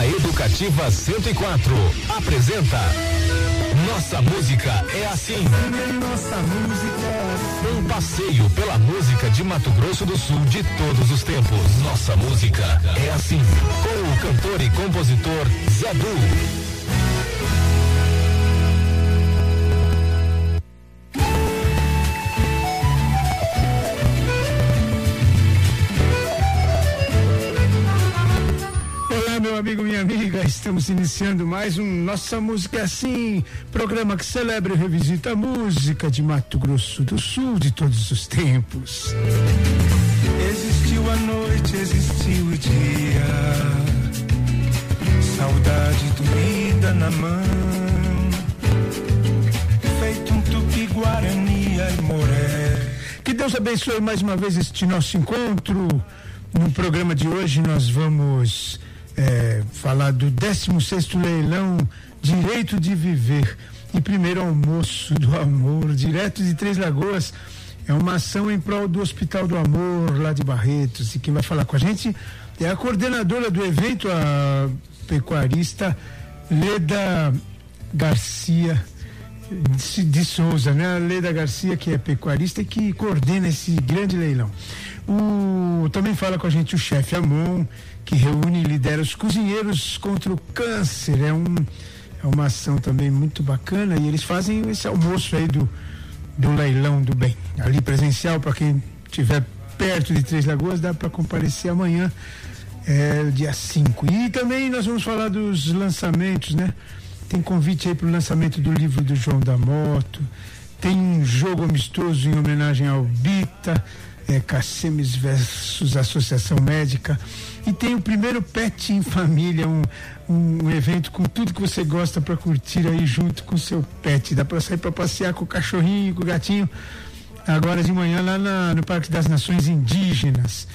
A Educativa 104 apresenta Nossa Música é Assim. Nossa música é assim. Um passeio pela música de Mato Grosso do Sul de todos os tempos. Nossa Música é Assim. Com o cantor e compositor Zé Du. Amigo, minha amiga, estamos iniciando mais um Nossa Música é Assim, programa que celebra e revisita a música de Mato Grosso do Sul de todos os tempos. Existiu a noite, existiu o dia, saudade doída na mão, feito um tupi-guarani e moré. Que Deus abençoe mais uma vez este nosso encontro. No programa de hoje nós vamos é, falar do 16 leilão Direito de Viver e primeiro almoço do amor, direto de Três Lagoas. É uma ação em prol do Hospital do Amor, lá de Barretos. E quem vai falar com a gente é a coordenadora do evento, a pecuarista Leda Garcia de, Souza, né? A Leda Garcia, que é pecuarista e que coordena esse grande leilão. O, também fala com a gente o chefe Amon, que reúne e lidera os cozinheiros contra o câncer. É, um, é uma ação também muito bacana e eles fazem esse almoço aí do, do leilão do bem. Ali presencial, para quem estiver perto de Três Lagoas, dá para comparecer amanhã, é, dia 5. E também nós vamos falar dos lançamentos, né? Tem convite aí para o lançamento do livro do João da Moto. Tem um jogo amistoso em homenagem ao Bita é, versus Associação Médica. E tem o primeiro Pet em Família, um, um evento com tudo que você gosta para curtir aí junto com o seu pet. Dá para sair para passear com o cachorrinho, com o gatinho, agora de manhã lá na, no Parque das Nações Indígenas.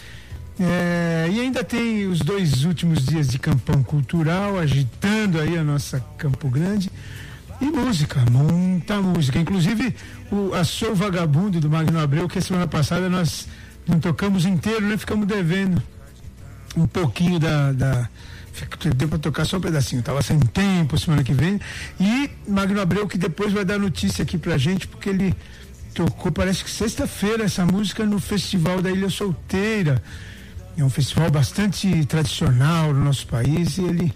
É, e ainda tem os dois últimos dias de campão cultural, agitando aí a nossa Campo Grande. E música, muita música. Inclusive, o, a Sou Vagabundo do Magno Abreu, que semana passada nós não tocamos inteiro, né? Ficamos devendo um pouquinho da. da deu para tocar só um pedacinho, tava sem tempo semana que vem. E Magno Abreu, que depois vai dar notícia aqui pra gente, porque ele tocou, parece que sexta-feira, essa música no Festival da Ilha Solteira. É um festival bastante tradicional no nosso país e ele.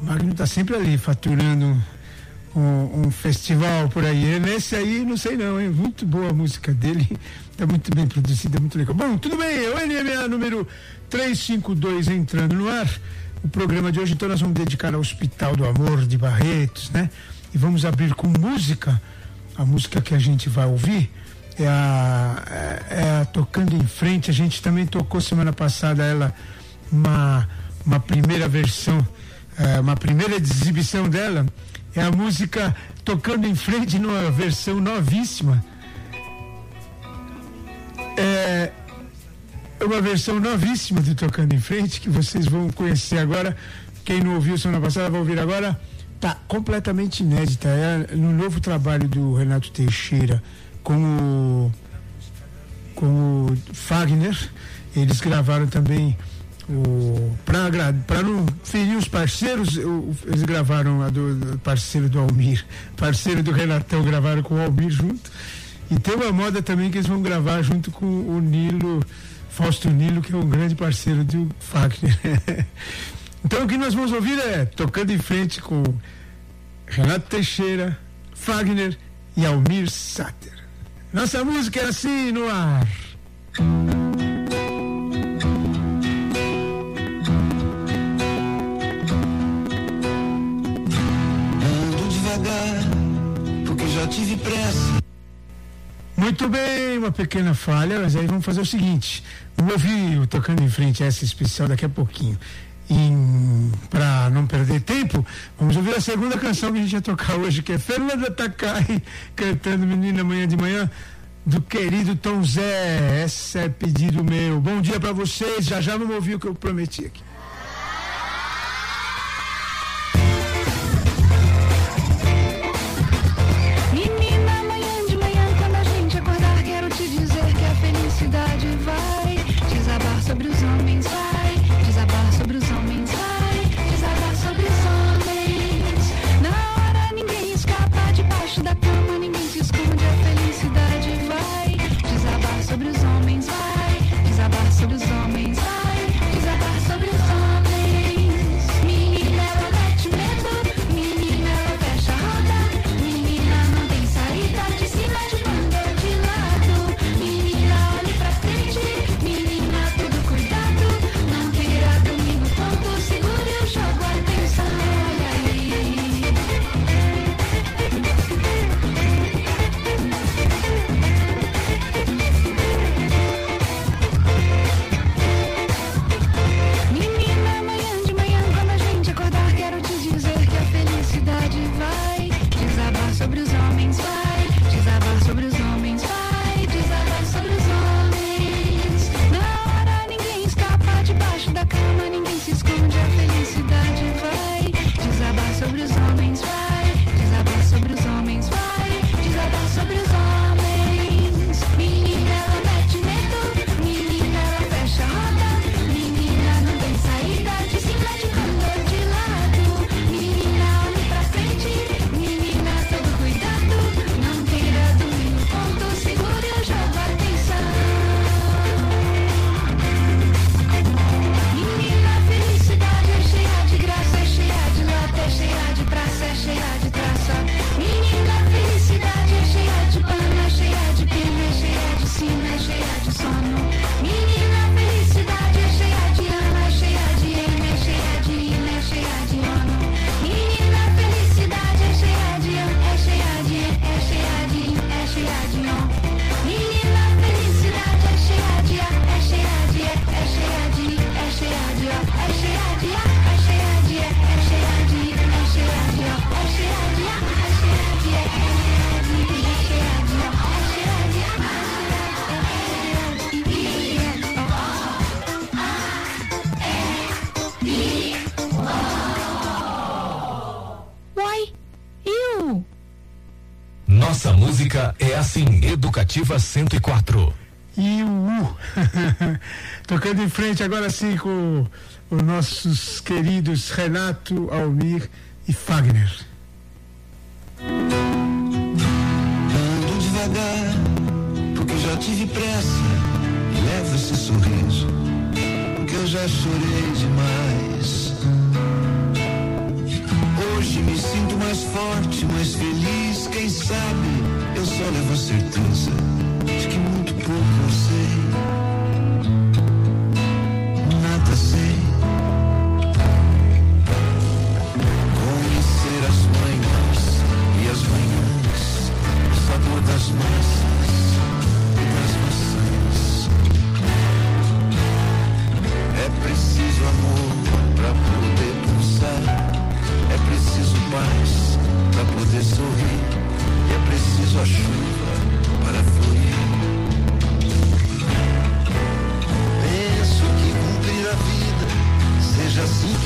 O Magno está sempre ali, faturando um, um, festival por aí. Nesse aí, não sei não, hein? Muito boa a música dele. Está muito bem produzida, muito legal. Bom, tudo bem. O NMA número 352 entrando no ar. O programa de hoje, então, nós vamos dedicar ao Hospital do Amor de Barretos, né? E vamos abrir com música. A música que a gente vai ouvir é a, é, é a Tocando em Frente. A gente também tocou semana passada ela, uma, uma primeira versão, é, uma primeira exibição dela é a música tocando em frente numa versão novíssima. É, uma versão novíssima de Tocando em Frente que vocês vão conhecer agora. Quem não ouviu semana passada vai ouvir agora. Tá completamente inédita. É no novo trabalho do Renato Teixeira com o, com o Fagner. Eles gravaram também para não ferir os parceiros, o, eles gravaram a do, do, parceiro do Almir, parceiro do Renatão, gravaram com o Almir junto. E tem uma moda também que eles vão gravar junto com o Nilo, Fausto Nilo, que é um grande parceiro do Fagner. então o que nós vamos ouvir é tocando em frente com Renato Teixeira, Fagner e Almir Sater. Nossa música é assim no ar. Tive pressa. Muito bem, uma pequena falha, mas aí vamos fazer o seguinte: vamos ouvir o Tocando em Frente, essa especial daqui a pouquinho. Para não perder tempo, vamos ouvir a segunda canção que a gente vai tocar hoje, que é Fernanda Takai cantando Menina Manhã de Manhã, do querido Tom Zé. Esse é pedido meu. Bom dia para vocês, já já vamos ouvir o que eu prometi aqui. Educativa 104. E o U. Tocando em frente agora sim com os nossos queridos Renato, Almir e Fagner. Ando devagar, porque já tive pressa. Levo esse sorriso, porque eu já chorei demais. Hoje me sinto mais forte, mais feliz. Quem sabe eu só levo certeza de que muito pouco eu sei. Nada sei. Conhecer as manhãs e as manhãs, o sabor das massas e das maçãs. É preciso amor para poder pulsar. É preciso paz para poder sorrir. Preciso a chuva para fluir. Penso que cumprir a vida seja simplesmente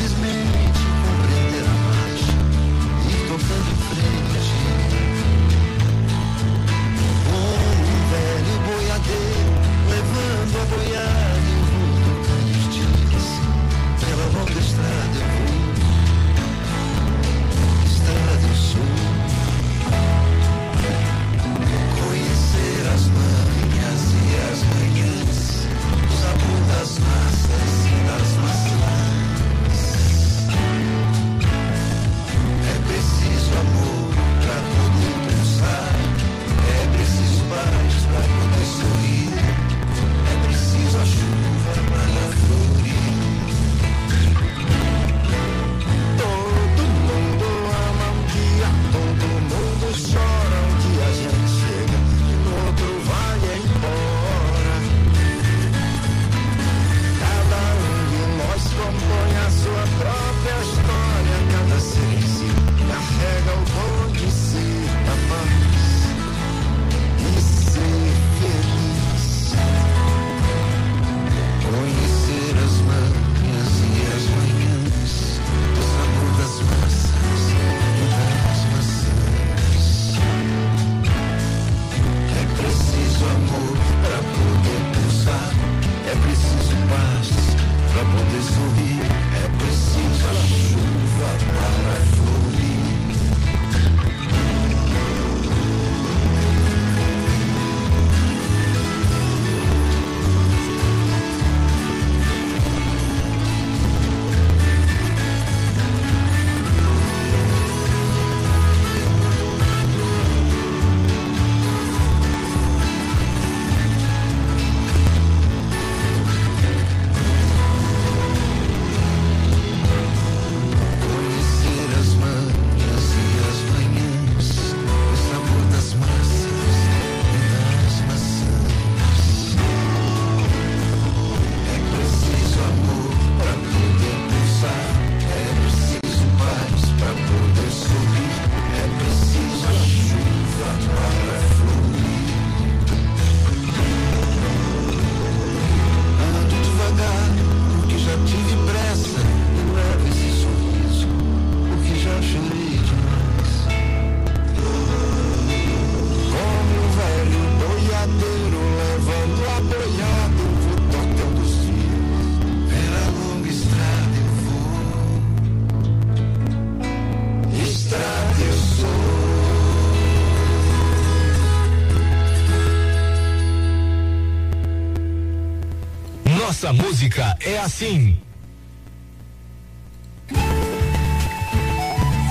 Nossa música é assim.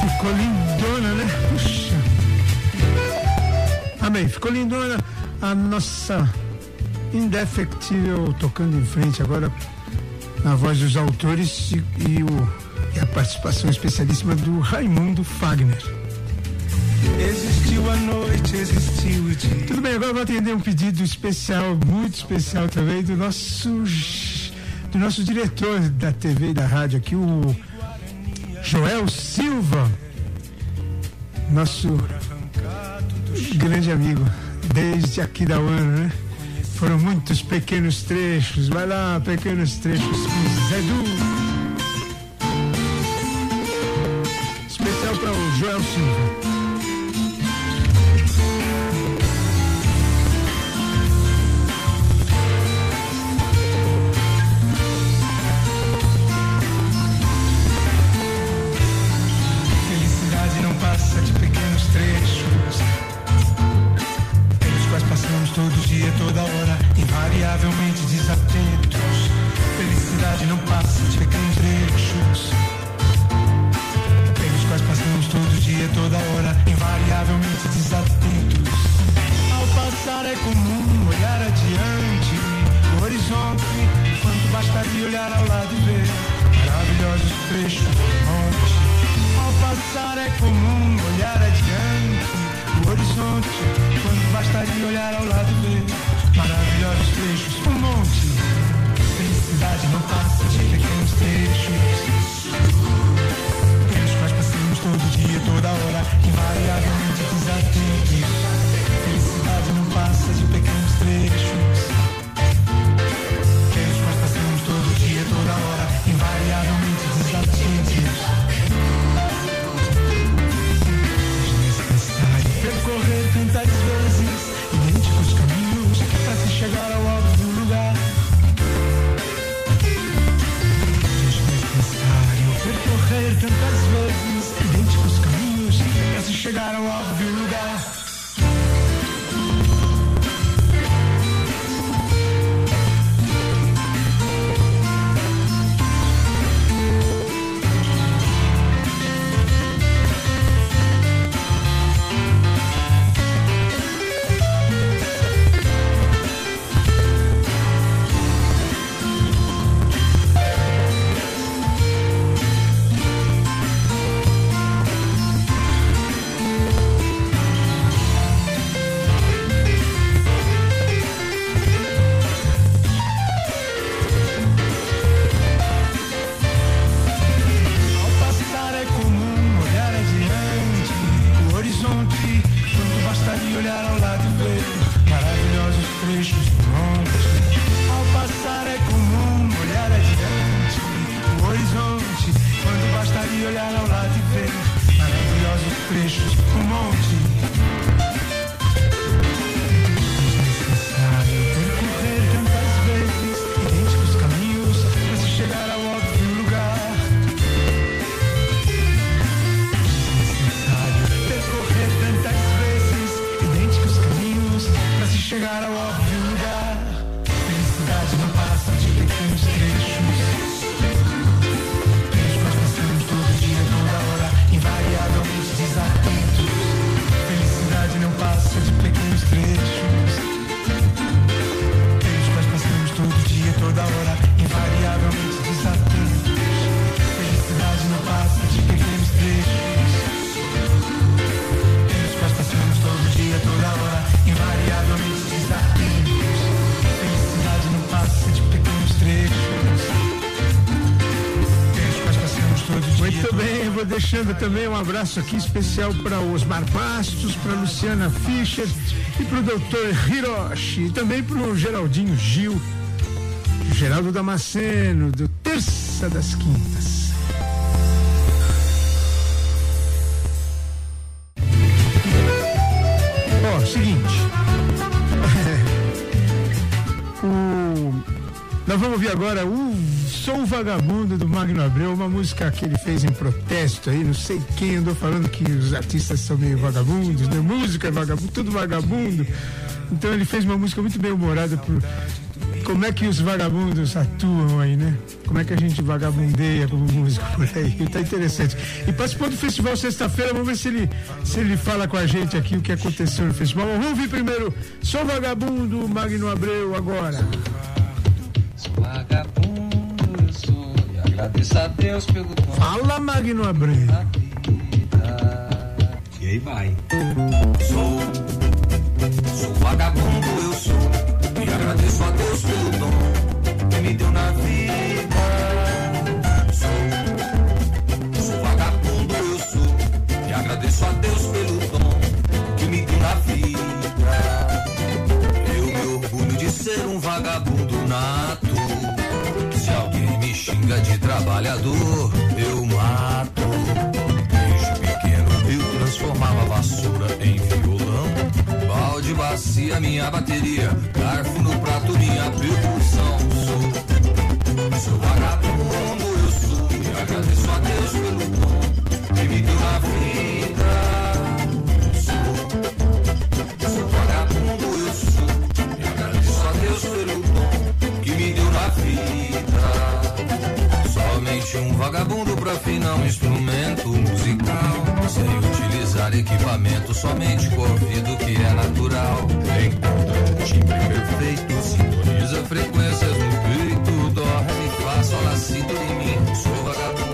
Ficou lindona, né? Puxa. Amém. Ficou lindona a nossa indefectível tocando em frente agora na voz dos autores e, e o, e a participação especialíssima do Raimundo Fagner. Existiu a noite, existiu o dia. Tudo bem, agora eu vou atender um pedido especial, muito especial também, do nosso do nosso diretor da TV e da rádio aqui, o Joel Silva, nosso grande amigo, desde aqui da UANA, né? Foram muitos pequenos trechos, vai lá, pequenos trechos Zé Du. Especial para o Joel Silva. Invariavelmente desatentos. Felicidade não passa de pequenos trechos, pelos quais passamos todo dia, toda hora, invariavelmente desatentos. Ao passar é comum olhar adiante, o horizonte, quanto bastaria olhar ao lado e ver maravilhosos trechos do monte. Ao passar é comum olhar adiante, o horizonte, quanto bastaria olhar ao lado e ver maravilhosos trechos do monte. Felicidade não passa de pequenos trechos. Pequenos quais passamos todo dia, toda hora, invariavelmente desatentos. Felicidade não passa de pequenos deixando também um abraço aqui especial para Osmar Bastos, para Luciana Fischer e para o doutor Hiroshi, e também para o Geraldinho Gil, Geraldo Damasceno, do Terça das Quintas. Ó, seguinte. O- Nós vamos ouvir agora o Sou Vagabundo do Magno Abreu, uma música que ele fez em protesto aí, não sei quem andou falando que os artistas são meio vagabundos, né? Música é vagabundo, tudo vagabundo. Então ele fez uma música muito bem humorada por como é que os vagabundos atuam aí, né? Como é que a gente vagabundeia como músico por aí. Tá interessante. E participou do festival sexta-feira, vamos ver se ele, se ele fala com a gente aqui o que aconteceu no festival. Vamos ouvir primeiro Sou Vagabundo, Magno Abreu, agora. Vagabundo agradeço a Deus pelo dom Fala, Magno Abreu. E aí vai. Sou, sou vagabundo eu sou e agradeço a Deus pelo dom que me deu na vida. Sou, sou vagabundo eu sou e agradeço a Deus pelo dom que me deu na vida. Eu me orgulho de ser um vagabundo nato. Xinga de trabalhador, eu mato. Desde pequeno eu transformava vassoura em violão. Balde, bacia, minha bateria. Garfo no prato, minha percussão. Vagabundo pra afinar um instrumento musical. Sem utilizar equipamento, somente com ouvido que é natural. Encontra o timbre perfeito, sintoniza frequências no peito. Dó, ré, mi, fá, sol, lá, si, do, mim. Sou vagabundo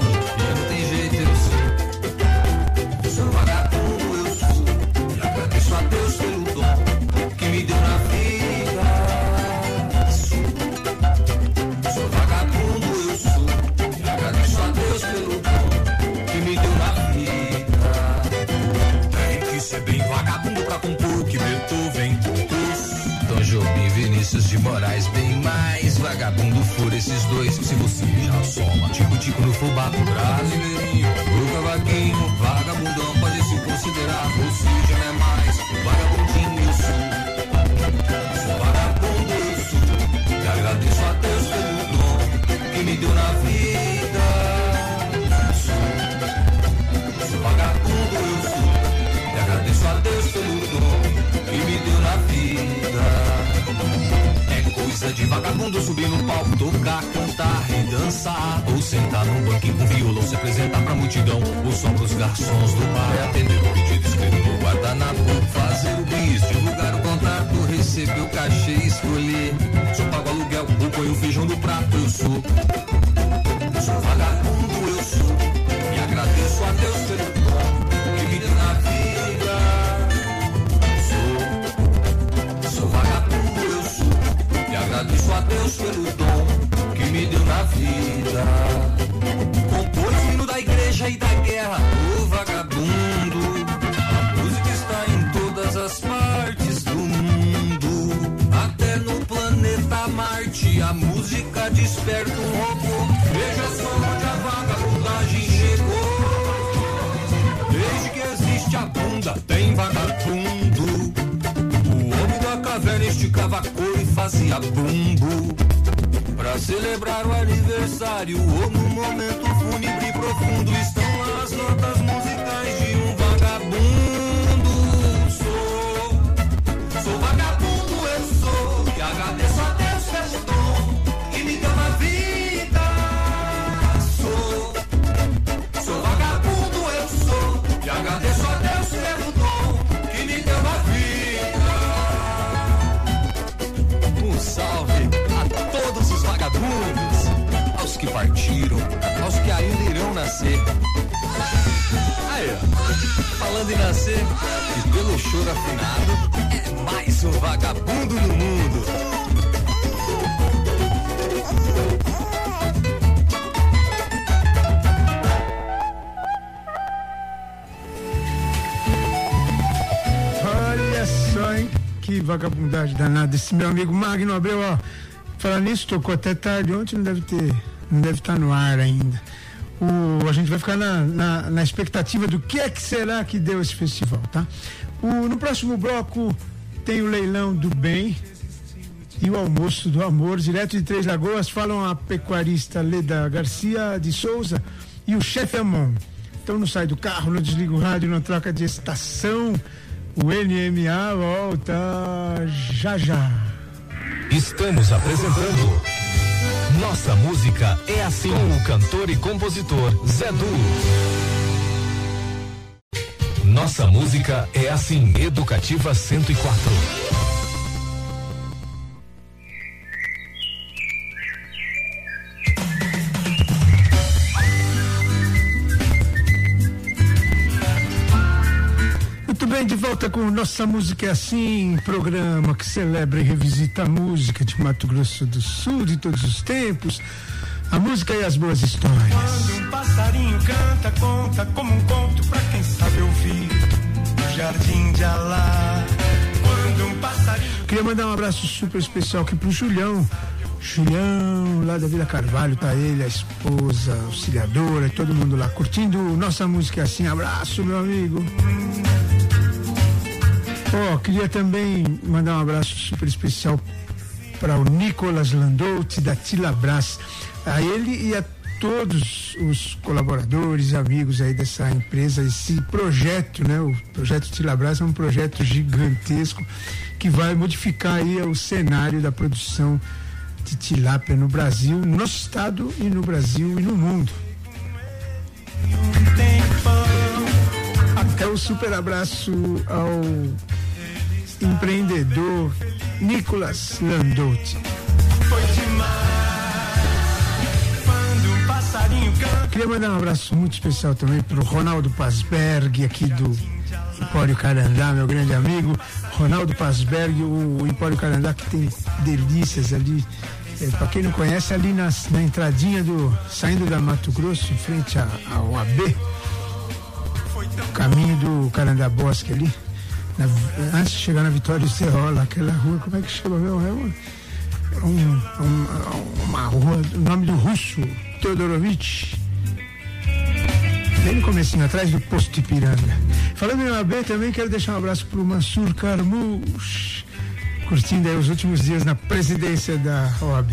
desses dois, se você já sola, tico-tico no fubá, brasileirinho, o cavaquinho, vagabundão, pode se considerar, você já não é mais vagabundinho, de vagabundo subir no palco, tocar, cantar e dançar. Ou sentar num banquinho com violão, se apresentar pra multidão. Ou só pros garçons do bar. É atender o pedido escrito no guardanapo. Fazer o bis, divulgar o contato, receber o cachê escolher. Só pago aluguel, ou põe o feijão no prato, eu. Sou um robô. Veja só onde a vagabundagem chegou. Desde que existe a bunda, tem vagabundo. O homem da caverna esticava cor e fazia bumbo. Pra celebrar o aniversário ou no momento fúnebre profundo estão as notas musicais de um vagabundo. Que partiram, aos que ainda irão nascer. Aí, ó, falando em nascer, e pelo choro afinado, é mais um vagabundo no mundo. Que vagabundagem danada. Esse meu amigo Magno Abreu, ó. Falar nisso, tocou até tarde ontem, não deve ter. Não deve estar no ar ainda. O, a gente vai ficar na, na, na expectativa do que é que será que deu esse festival, tá? O, no próximo bloco tem o leilão do bem e o almoço do amor, direto de Três Lagoas, falam a pecuarista Leda Garcia de Souza e o chefe Amon. Então não sai do carro, não desliga o rádio, não troca de estação. O NMA volta já já. Estamos apresentando Nossa Música é Assim com o cantor e compositor Zé Du. Nossa Música é Assim, Educativa 104. Volta com Nossa Música é Assim, programa que celebra e revisita a música de Mato Grosso do Sul de todos os tempos, a música e as boas histórias. Quando um passarinho canta, conta como um conto pra quem sabe ouvir. No jardim de Alá. Quando um passarinho Queria mandar um abraço super especial aqui pro Julião. Julião, lá da Vila Carvalho, tá ele, a esposa, a auxiliadora, todo mundo lá curtindo Nossa Música é Assim. Abraço, meu amigo. Ó, queria também mandar um abraço super especial para o Nicolas Landouti da Tilabras, a ele e a todos os colaboradores, amigos aí dessa empresa, esse projeto, né? O projeto Tilabras é um projeto gigantesco que vai modificar aí o cenário da produção de tilápia no Brasil, no nosso estado e no Brasil e no mundo. Até o super abraço ao empreendedor Nicolas Landouti. Foi demais. Quando um passarinho canta. Queria mandar um abraço muito especial também pro Ronaldo Pasberg, aqui do Empório Carandá, meu grande amigo. Ronaldo Pasberg, o Empório Carandá que tem delícias ali. É, para quem não conhece, ali nas- na entradinha do. saindo da Mato Grosso, em frente ao AB, o caminho do Carandá Bosque ali. Na- antes de chegar na Vitória de Serrola, aquela rua, como é que chama mesmo? É uma- um, um, uma rua, o nome do russo, Teodorovich. Bem no comecinho, atrás do posto Ipiranga. Falando em OAB, também quero deixar um abraço para o Mansur Carmouche, curtindo os últimos dias na presidência da OAB.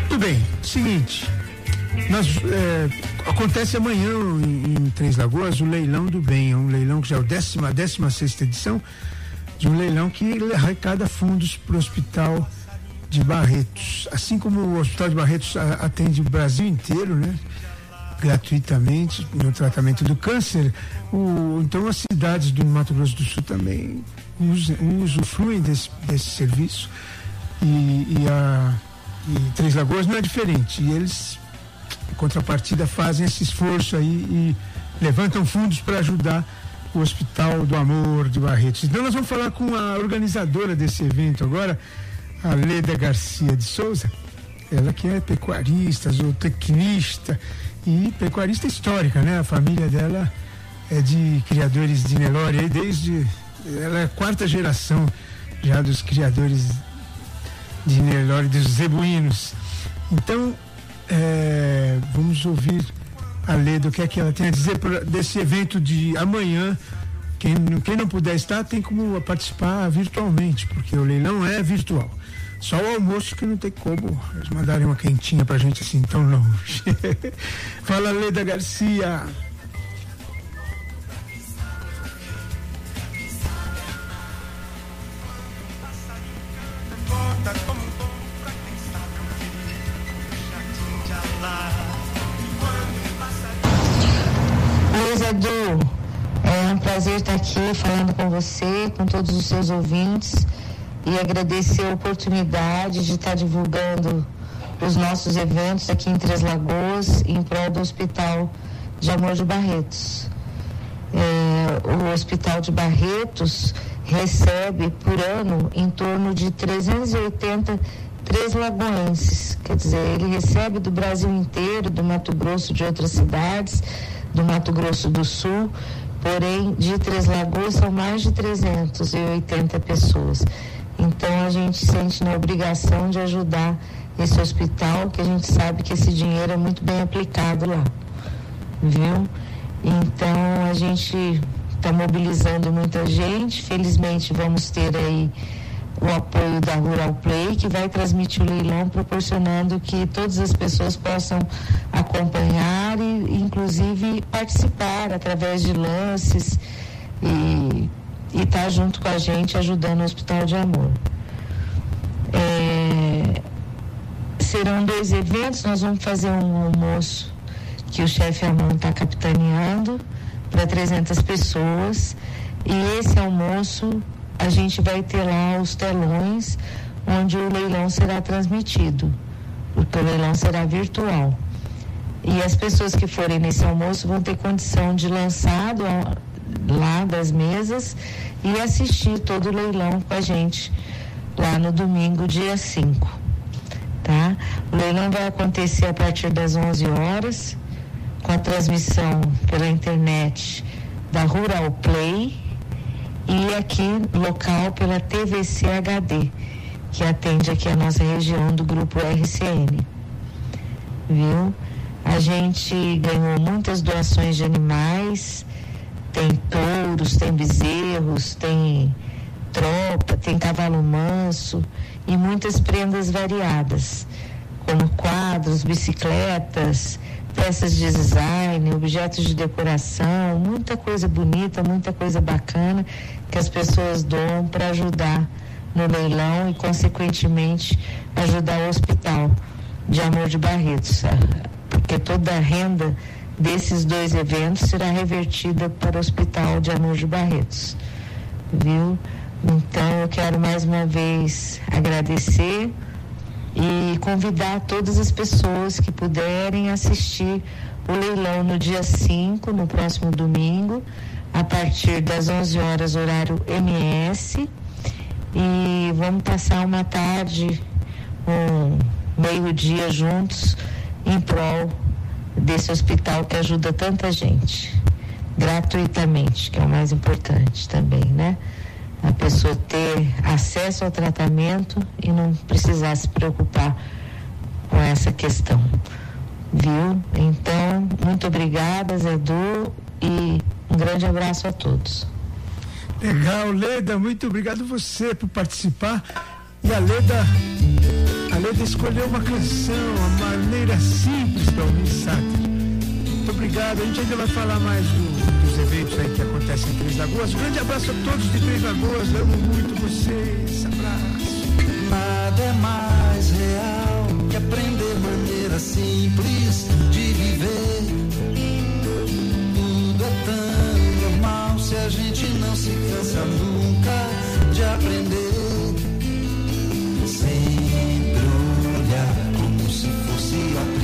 Muito bem, seguinte, nós, é, acontece amanhã em, em, Três Lagoas o leilão do bem, é um leilão que já é a décima, décima sexta edição de um leilão que arrecada fundos para o hospital de Barretos. Assim como o Hospital de Barretos atende o Brasil inteiro, né? gratuitamente no tratamento do câncer, o, então as cidades do Mato Grosso do Sul também usam, usufruem desse, desse serviço e, e, a, e Três Lagoas não é diferente. E eles, em contrapartida, fazem esse esforço aí e levantam fundos para ajudar o Hospital do Amor de Barretos. Então nós vamos falar com a organizadora desse evento agora, a Leda Garcia de Souza, ela que é pecuarista, zootecnista e pecuarista histórica, né? A família dela é de criadores de Nelore, desde ela é a quarta geração já dos criadores de Nelore, dos zebuínos. Então, é, vamos ouvir a Leda o que é que ela tem a dizer desse evento de amanhã. Quem, quem não puder estar tem como participar virtualmente, porque o leilão é virtual. Só o almoço que não tem como eles mandarem uma quentinha pra gente assim tão longe. Fala Leda Garcia. Aqui falando com você, com todos os seus ouvintes e agradecer a oportunidade de estar divulgando os nossos eventos aqui em Três Lagoas em prol do Hospital de Amor de Barretos. É, o Hospital de Barretos recebe por ano em torno de 380 três lagoenses, quer dizer, ele recebe do Brasil inteiro, do Mato Grosso, de outras cidades, do Mato Grosso do Sul, porém de Três Lagoas são mais de 380 pessoas. Então a gente sente na obrigação de ajudar esse hospital, que a gente sabe que esse dinheiro é muito bem aplicado lá, viu? Então a gente está mobilizando muita gente. Felizmente vamos ter aí o apoio da Rural Play, que vai transmitir o leilão, proporcionando que todas as pessoas possam acompanhar e, inclusive, participar através de lances e estar tá junto com a gente ajudando o Hospital de Amor. É, serão dois eventos, nós vamos fazer um almoço que o chefe Amon está capitaneando para 300 pessoas e esse almoço a gente vai ter lá os telões onde o leilão será transmitido, porque o leilão será virtual. E as pessoas que forem nesse almoço vão ter condição de lançar lá das mesas e assistir todo o leilão com a gente lá no domingo, dia 5. Tá? O leilão vai acontecer a partir das 11 horas, com a transmissão pela internet da Rural Play e aqui local pela TVC HD, que atende aqui a nossa região do grupo RCN. Viu? A gente ganhou muitas doações de animais, tem touros, tem bezerros, tem tropa, tem cavalo manso e muitas prendas variadas, como quadros, bicicletas, peças de design, objetos de decoração, muita coisa bonita, muita coisa bacana que as pessoas doam para ajudar no leilão e, consequentemente, ajudar o hospital de Amor de Barretos, porque toda a renda desses dois eventos será revertida para o Hospital de Amor de Barretos, viu? Então eu quero mais uma vez agradecer e convidar todas as pessoas que puderem assistir o leilão no dia 5, no próximo domingo, a partir das 11 horas, horário MS. E vamos passar uma tarde, um meio-dia juntos em prol desse hospital que ajuda tanta gente, gratuitamente, que é o mais importante também, né? A pessoa ter acesso ao tratamento e não precisar se preocupar com essa questão. Viu? Então, muito obrigada, Zedu, e um grande abraço a todos. Legal, Leda, muito obrigado você por participar. E a Leda, a Leda escolheu uma canção, a maneira simples para ouvir. Muito obrigado. A gente ainda vai falar mais do, dos eventos aí que acontecem em Três Lagoas. Um grande abraço a todos de Três Lagoas. Amo muito vocês. Abraço. Nada é mais real que aprender maneira simples de viver. Tudo é tão normal se a gente não se cansa nunca de aprender. Sempre olhar como se fosse a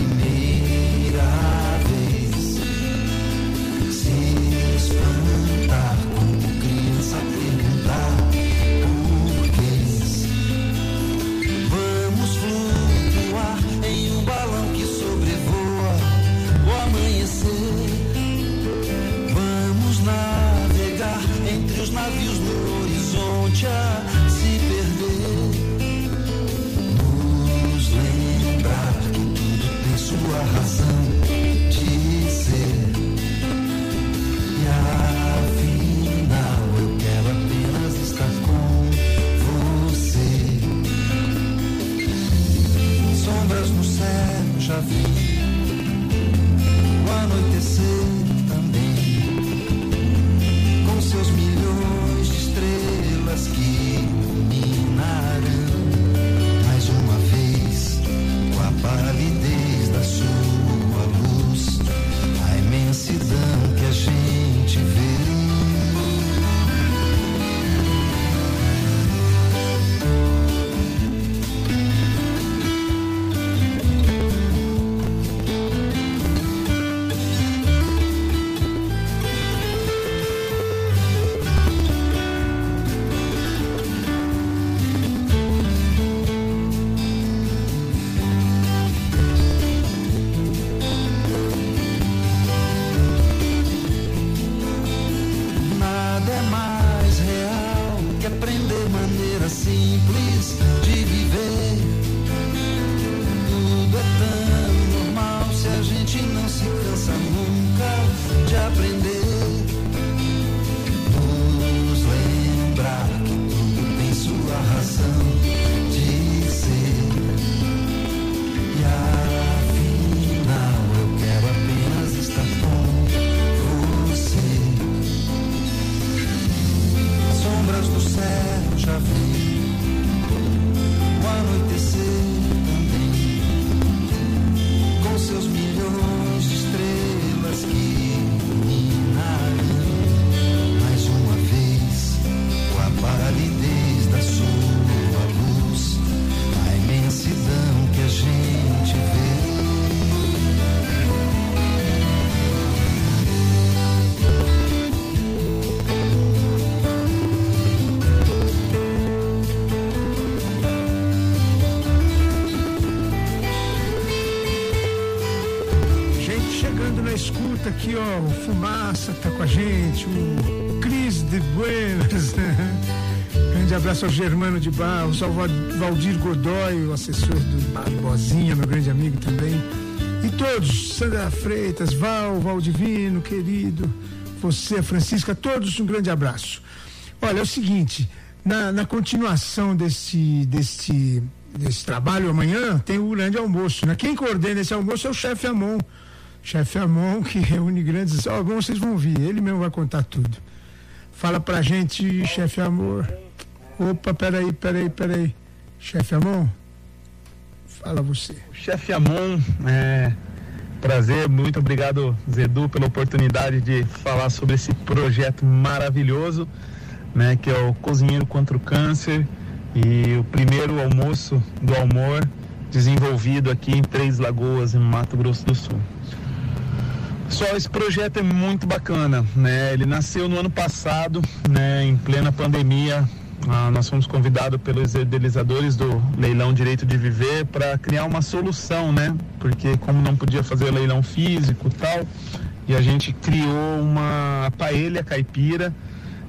nach. Abraço ao Germano de Barros, ao Val- Valdir Godoy, o assessor do Barbosinha, meu grande amigo também. E todos, Sandra Freitas, Val, Valdivino, querido, você, Francisca, todos um grande abraço. Olha, é o seguinte, na, na continuação desse, desse, desse trabalho amanhã, tem o grande almoço. Né? Quem coordena esse almoço é o chefe Amon. Chefe Amon, que reúne grandes. Ó, bom, vocês vão ver, ele mesmo vai contar tudo. Fala pra gente, chefe Amor. Opa, peraí, peraí, peraí. Chefe Amon, fala você. Chefe Amon, é, prazer, muito obrigado Zedu pela oportunidade de falar sobre esse projeto maravilhoso, né, que é o Cozinheiro contra o Câncer e o primeiro almoço do Almor desenvolvido aqui em Três Lagoas, em Mato Grosso do Sul. Pessoal, esse projeto é muito bacana, né? Ele nasceu no ano passado, né, em plena pandemia. Ah, nós fomos convidados pelos idealizadores do leilão Direito de Viver para criar uma solução, né? Porque como não podia fazer leilão físico e tal, e a gente criou uma paella caipira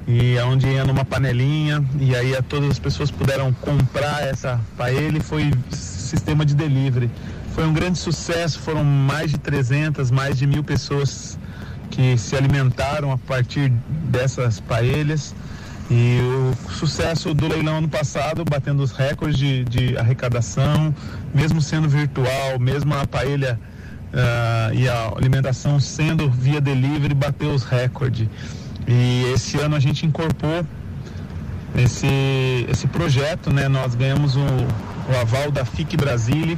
e onde ia numa panelinha e aí todas as pessoas puderam comprar essa paella e foi sistema de delivery. Foi um grande sucesso, foram mais de 300, mais de mil pessoas que se alimentaram a partir dessas paelhas. E o sucesso do leilão ano passado, batendo os recordes de, de arrecadação, mesmo sendo virtual, mesmo a paella uh, e a alimentação sendo via delivery, bateu os recordes. E esse ano a gente incorporou esse, esse projeto, né? Nós ganhamos o, o aval da FIC Brasília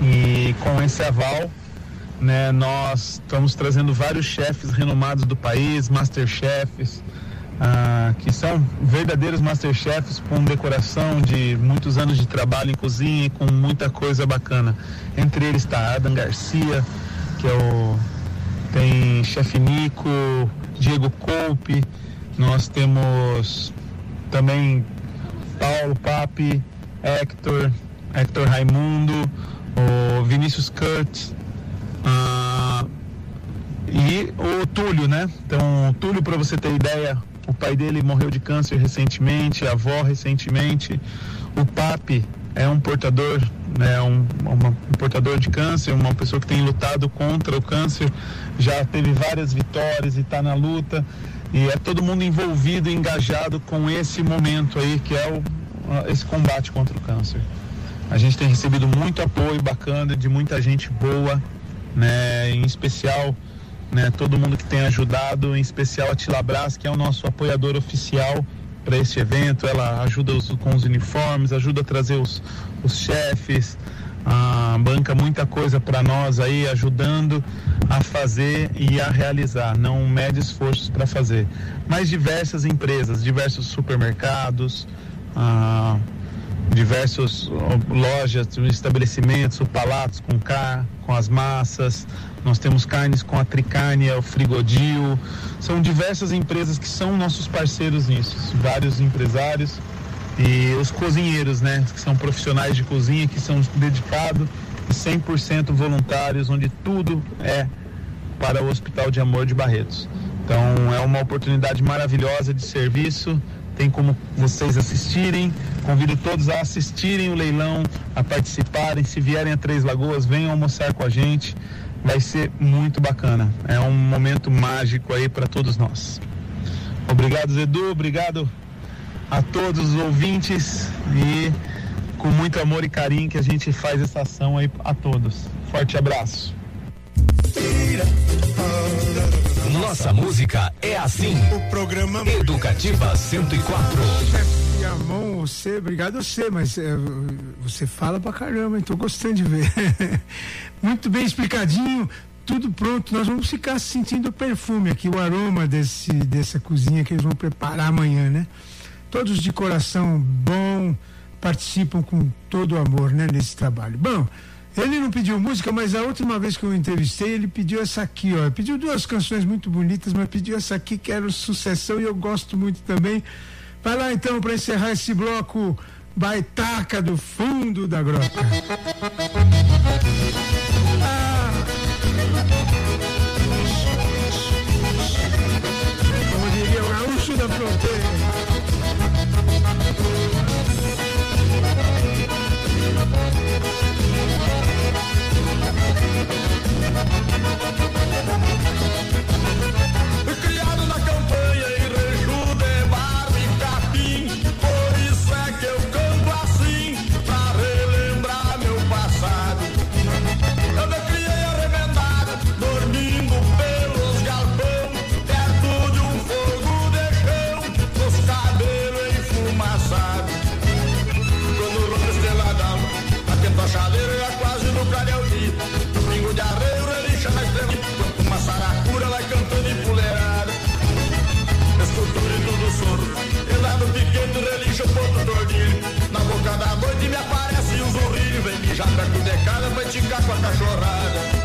e com esse aval, né, nós estamos trazendo vários chefes renomados do país, masterchefs, ah, que são verdadeiros masterchefs com decoração de muitos anos de trabalho em cozinha e com muita coisa bacana. Entre eles está Adam Garcia, que é o tem chefe Nico, Diego Coupe, nós temos também Paulo Papi, Hector, Hector Raimundo, o Vinícius Kurt uh, e o Túlio, né? Então, o Túlio, para você ter ideia, o pai dele morreu de câncer recentemente, a avó recentemente. O Papi é um portador, né, um, uma, um portador de câncer, uma pessoa que tem lutado contra o câncer, já teve várias vitórias e está na luta. E é todo mundo envolvido, engajado com esse momento aí, que é o, esse combate contra o câncer. A gente tem recebido muito apoio bacana de muita gente boa, né? Em especial, né, todo mundo que tem ajudado, em especial a Tilabras, que é o nosso apoiador oficial para este evento. Ela ajuda os, com os uniformes, ajuda a trazer os, os chefes, ah, banca muita coisa para nós aí, ajudando a fazer e a realizar, não mede esforços para fazer. Mas diversas empresas, diversos supermercados, ah, diversos lojas, estabelecimentos, o Palatos com K, com as massas, nós temos carnes com a Tricânia, o Frigodil, são diversas empresas que são nossos parceiros nisso, vários empresários e os cozinheiros, né, que são profissionais de cozinha, que são dedicados 100% voluntários, onde tudo é para o Hospital de Amor de Barretos. Então é uma oportunidade maravilhosa de serviço, tem como vocês assistirem. Convido todos a assistirem o leilão, a participarem. Se vierem a Três Lagoas, venham almoçar com a gente. Vai ser muito bacana. É um momento mágico aí para todos nós. Obrigado, Zedu. Obrigado a todos os ouvintes e com muito amor e carinho que a gente faz essa ação aí a todos. Forte abraço. Nossa música é assim. O programa Educativa 104. Chefe Amon, você, obrigado você, mas é, você fala pra caramba, então gostando de ver. Muito bem explicadinho, tudo pronto. Nós vamos ficar sentindo o perfume aqui, o aroma desse, dessa cozinha que eles vão preparar amanhã, né? Todos de coração bom, participam com todo o amor, né, nesse trabalho. Bom, ele não pediu música, mas a última vez que eu entrevistei, ele pediu essa aqui, ó. Pediu duas canções muito bonitas, mas pediu essa aqui que era sucessão e eu gosto muito também. Vai lá então para encerrar esse bloco baitaca do fundo da grota. Ah. Como diria o gaúcho da fronteira. Bye. cachorrada.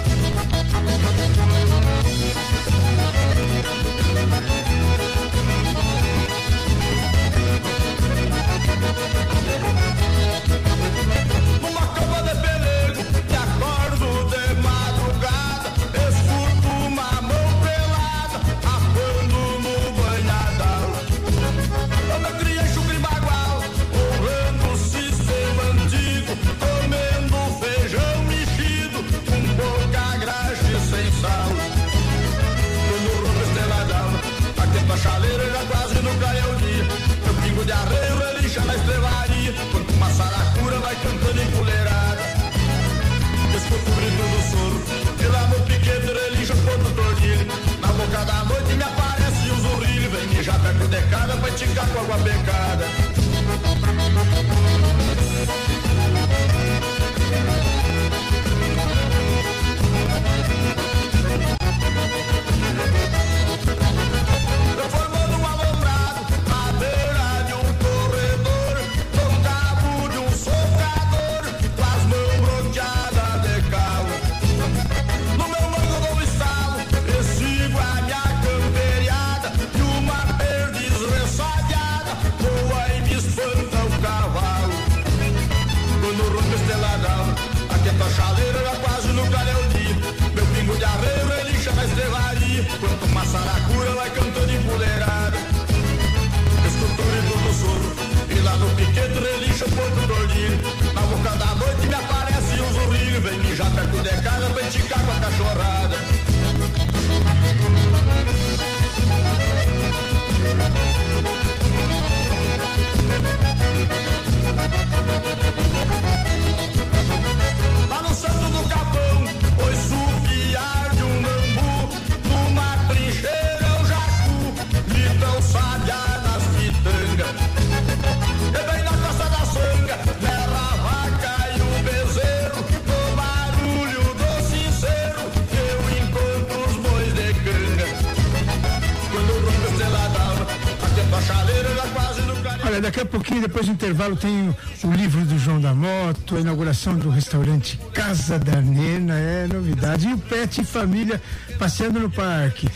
Daqui a pouquinho, depois do intervalo, tem o, o livro do João da Moto, a inauguração do restaurante Casa da Nena, é novidade. E o Pet e Família passeando no parque.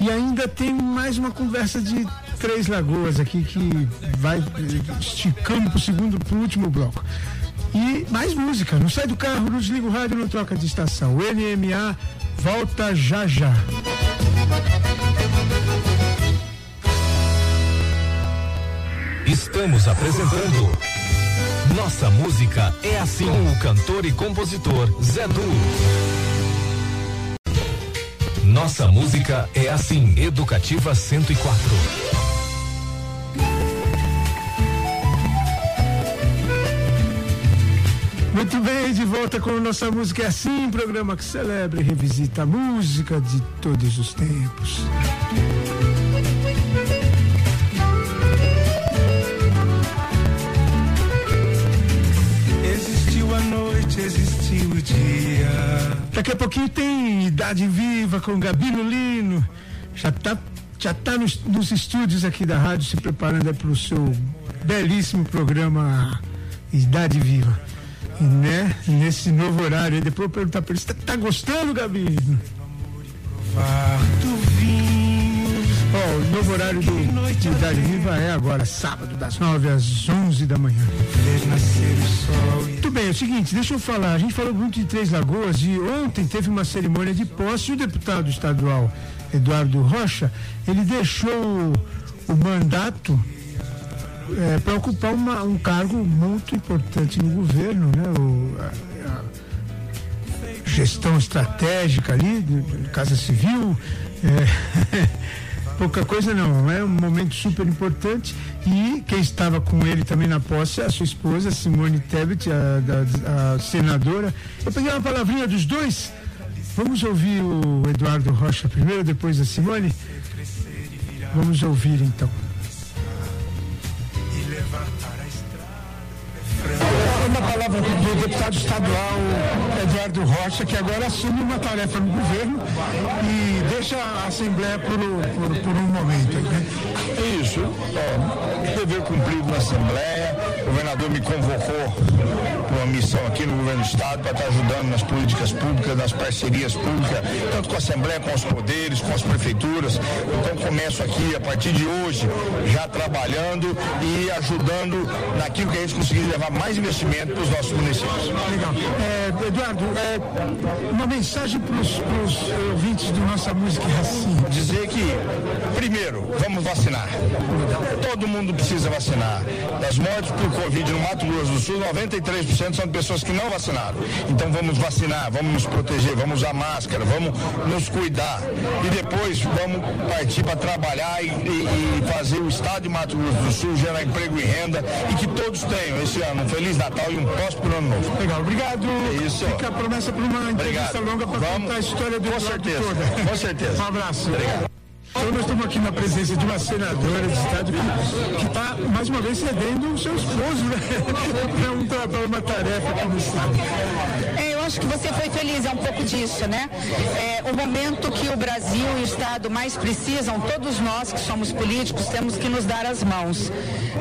E ainda tem mais uma conversa de Três Lagoas aqui que vai esticando pro segundo, pro último bloco. E mais música, não sai do carro, não desliga o rádio, não troca de estação. O NMA volta já já. Estamos apresentando Nossa Música é Assim com o cantor e compositor Zé Du. Nossa Música é Assim, Educativa 104. Muito bem, de volta com nossa música é assim, programa que celebra e revisita a música de todos os tempos. Noite, existiu o dia. Daqui a pouquinho tem Idade Viva com Gabi Lino. Já tá, já tá nos, nos estúdios aqui da rádio se preparando para o seu belíssimo programa Idade Viva. E, né? Nesse novo horário. Depois eu vou perguntar para ele: tá, tá gostando, Gabi? Var do o novo horário do, de Idade Viva é agora, sábado, das 9 às 11 da manhã. Muito bem, é o seguinte, deixa eu falar. A gente falou muito de Três Lagoas e ontem teve uma cerimônia de posse e o deputado estadual Eduardo Rocha, ele deixou o, mandato para ocupar uma- um cargo muito importante no governo, né? O, a- a gestão estratégica ali, Casa Civil. é, pouca coisa não, é um momento super importante e quem estava com ele também na posse é a sua esposa, Simone Tebet, a, da- a senadora. Eu peguei uma palavrinha dos dois. Vamos ouvir o Eduardo Rocha primeiro, depois a Simone? Vamos ouvir então. Do deputado estadual Eduardo Rocha, que agora assume uma tarefa no governo e deixa a Assembleia por, por, por um momento. Né? É isso. Ó, dever cumprido na Assembleia. O governador me convocou para uma missão aqui no governo do Estado para estar ajudando nas políticas públicas, nas parcerias públicas, tanto com a Assembleia, com os poderes, com as prefeituras. Então começo aqui a partir de hoje, já trabalhando e ajudando naquilo que a gente conseguir levar mais investimento para os nossos municípios. Legal. É, Eduardo, é, uma mensagem para os ouvintes do Nossa Música assim. dizer que, primeiro, vamos vacinar. Todo mundo precisa vacinar. Das mortes por Covid no Mato Grosso do Sul, 93% são de pessoas que não vacinaram. Então vamos vacinar, vamos nos proteger, vamos usar máscara, vamos nos cuidar. E depois vamos partir para trabalhar e, e- e fazer o Estado de Mato Grosso do Sul gerar emprego e renda e que todos tenham esse ano um Feliz Natal e um próspero ano novo. Legal, obrigado. É isso. Fica a promessa para uma entrevista Obrigado. longa para contar a história do Com Eduardo certeza, toda. com certeza. Um abraço. Obrigado. Então nós estamos aqui na presença de uma senadora de Estado que está, mais uma vez, cedendo o seu esposo, né? para trabalho, uma tarefa aqui no Estado. Acho que você foi feliz, é um pouco disso, né? É, o momento que o Brasil e o Estado mais precisam, todos nós que somos políticos temos que nos dar as mãos,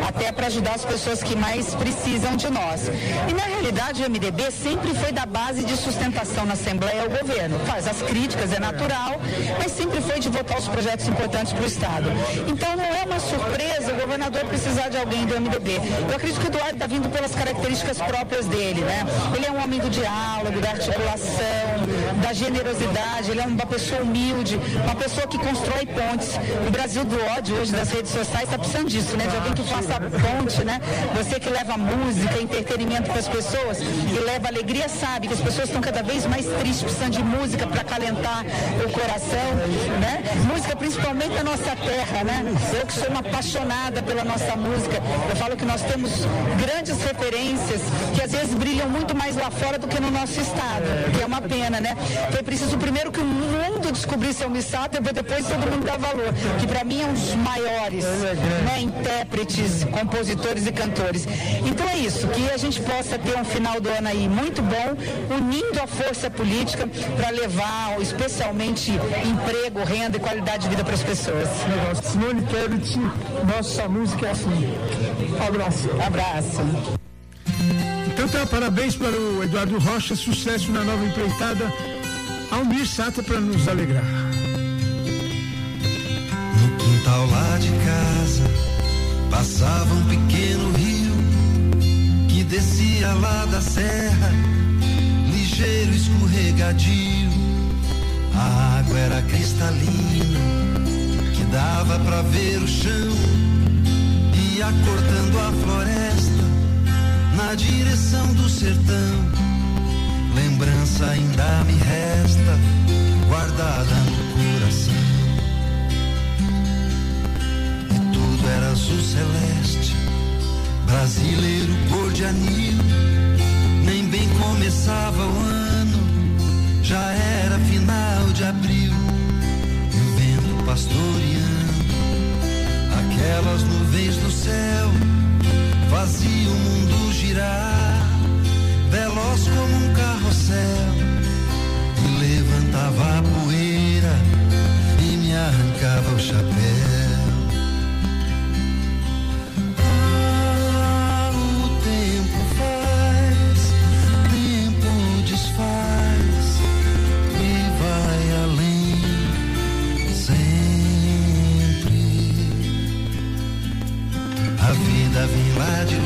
até para ajudar as pessoas que mais precisam de nós. E na realidade o MDB sempre foi da base de sustentação na Assembleia ao governo. Faz as críticas, é natural, mas sempre foi de votar os projetos importantes para o Estado. Então não é uma surpresa o governador precisar de alguém do MDB. Eu acredito que o Eduardo está vindo pelas características próprias dele, né? Ele é um homem do diálogo, da articulação, da generosidade, ele é uma pessoa humilde, uma pessoa que constrói pontes. O Brasil do ódio hoje das redes sociais está precisando disso, né? De alguém que faça ponte, né? Você que leva música, entretenimento para as pessoas e leva alegria, sabe que as pessoas estão cada vez mais tristes, precisando de música para acalentar o coração, né? Música principalmente da nossa terra, né? Eu que sou uma apaixonada pela nossa música, eu falo que nós temos grandes referências que às vezes brilham muito mais lá fora do que no nosso estado, que é uma pena, né? Foi preciso primeiro que o mundo descobrisse o Missato e depois todo mundo dá valor, que para mim é um dos maiores, né? Intérpretes, compositores e cantores. Então é isso, que a gente possa ter um final do ano aí muito bom, unindo a força política para levar especialmente emprego, renda e qualidade de vida para as pessoas. Simone Tebet, nossa música é assim. Abraço. Abraço. Tá, parabéns para o Eduardo Rocha, sucesso na nova empreitada. Almir Sata para nos alegrar. No quintal lá de casa passava um pequeno rio que descia lá da serra, ligeiro escorregadio. A água era cristalina, que dava pra ver o chão, ia cortando a floresta na direção do sertão. Lembrança ainda me resta, guardada no coração. E tudo era azul celeste, brasileiro cor de anil. Nem bem começava o ano, já era final de abril. E o vento pastoreando aquelas nuvens no céu, fazia o mundo girar veloz como um carrossel, e levantava a poeira e me arrancava o chapéu. Vida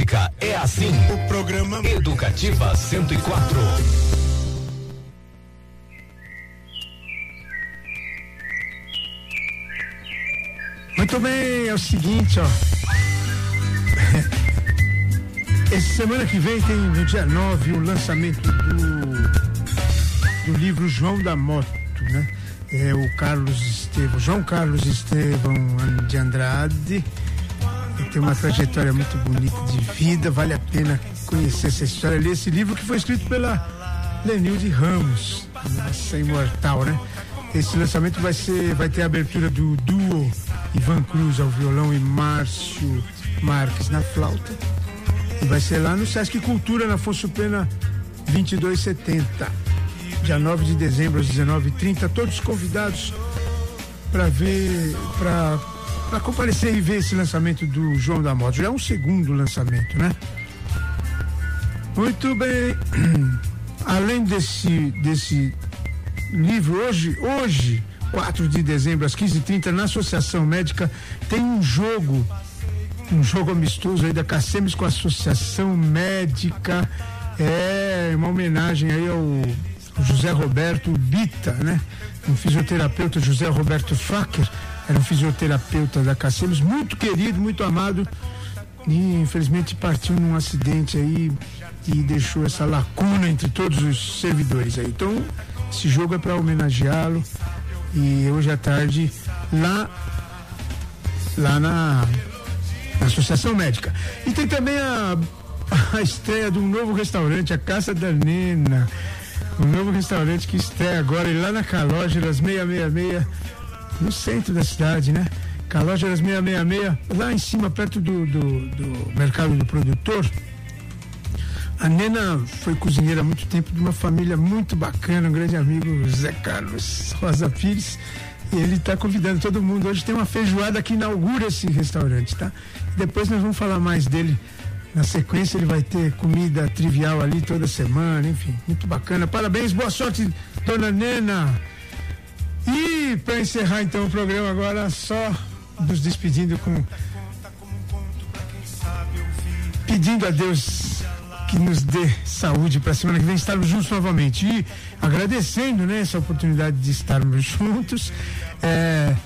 música é assim. O programa Educativa 104. Muito bem, é o seguinte, ó. Essa semana que vem tem no dia 9 o lançamento do, do livro João da Moto, né? É o Carlos Estevão, João Carlos Estevão de Andrade. Tem uma trajetória muito bonita de vida, vale a pena conhecer essa história, ler esse livro que foi escrito pela Lenilde Ramos, essa imortal, né? Esse lançamento vai ser, vai ter a abertura do duo Ivan Cruz ao violão e Márcio Marques na flauta. E vai ser lá no Sesc Cultura, na Afonso Pena 2270. Dia 9 de dezembro às 19h30. Todos convidados para ver, para comparecer e ver esse lançamento do João da Moto. Já é um segundo lançamento, né? Muito bem. Além desse, desse livro, hoje, hoje 4 de dezembro, às 15h30, na Associação Médica, tem um jogo, um jogo amistoso aí da Cacemes com a Associação Médica. É uma homenagem aí ao José Roberto Bita, né? Um fisioterapeuta, José Roberto Facker, era um fisioterapeuta da Cacemes, muito querido, muito amado. E infelizmente partiu num acidente aí e deixou essa lacuna entre todos os servidores aí. Então, esse jogo é para homenageá-lo e hoje à tarde lá lá na, na Associação Médica. E tem também a, a estreia de um novo restaurante, a Casa da Nena. Um novo restaurante que estreia agora lá na Calógeras 666, no centro da cidade, né? Calógeras 666, lá em cima, perto do, do, do mercado do produtor. A Nena foi cozinheira há muito tempo de uma família muito bacana, um grande amigo, Zé Carlos Rosa Pires. E ele está convidando todo mundo. Hoje tem uma feijoada que inaugura esse restaurante, tá? Depois nós vamos falar mais dele. Na sequência ele vai ter comida trivial ali toda semana, enfim, muito bacana. Parabéns, boa sorte, dona Nena. E para encerrar então o programa agora, só nos despedindo com pedindo a Deus que nos dê saúde para a semana que vem estarmos juntos novamente. E agradecendo né, essa oportunidade de estarmos juntos. É,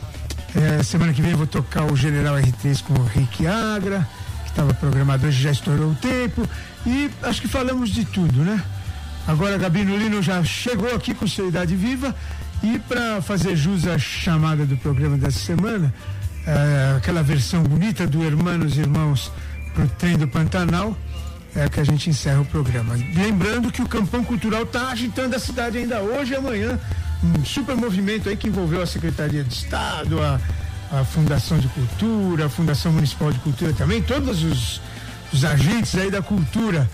é, semana que vem eu vou tocar o General R3 com o Rick Agra, que estava programado hoje, já estourou o tempo. E acho que falamos de tudo, né? Agora a Gabi Nolino já chegou aqui com sua idade viva. E para fazer jus à chamada do programa dessa semana, é, aquela versão bonita do Hermanos Irmãos pro trem do Pantanal, é que a gente encerra o programa. Lembrando que o Campão Cultural está agitando a cidade ainda hoje e amanhã. Um super movimento aí que envolveu a Secretaria de Estado, a, a Fundação de Cultura, a Fundação Municipal de Cultura também, todos os, os agentes aí da cultura.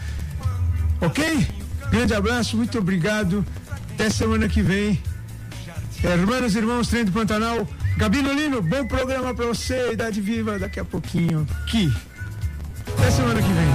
Ok? Grande abraço, muito obrigado. Até semana que vem. Hermanos, irmãos, trem do Pantanal. Gabi Nolino, bom programa pra você, Idade Viva, daqui a pouquinho. Aqui. Até semana que vem.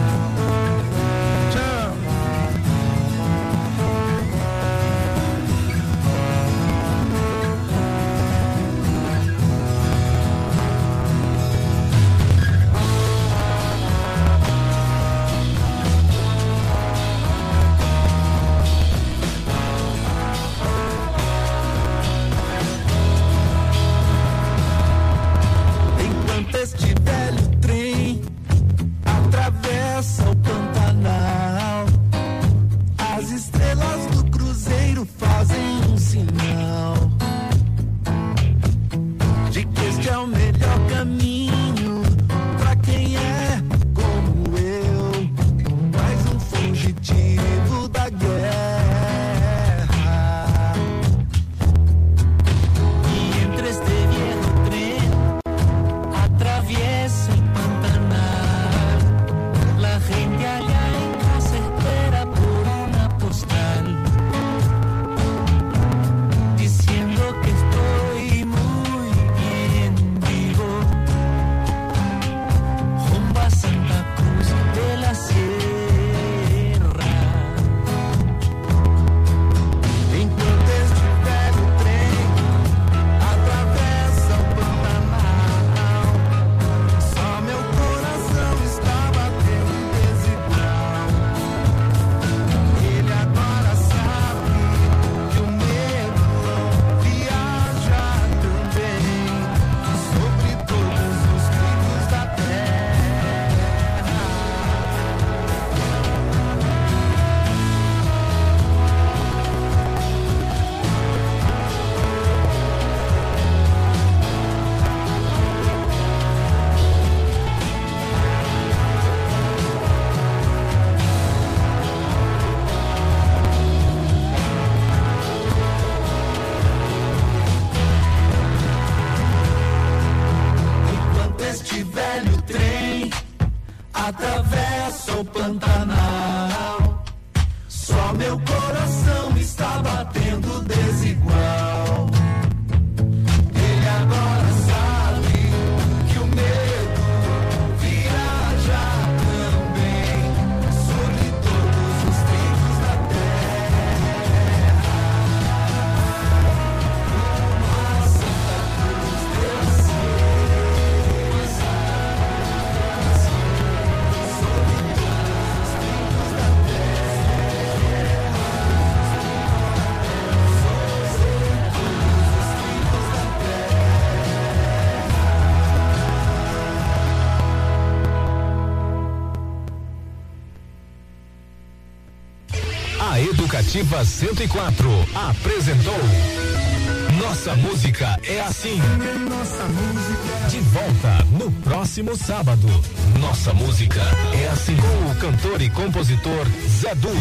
Educativa 104 apresentou Nossa Música é Assim. Nossa música. De volta no próximo sábado. Nossa Música é Assim. Com o cantor e compositor Zé Du.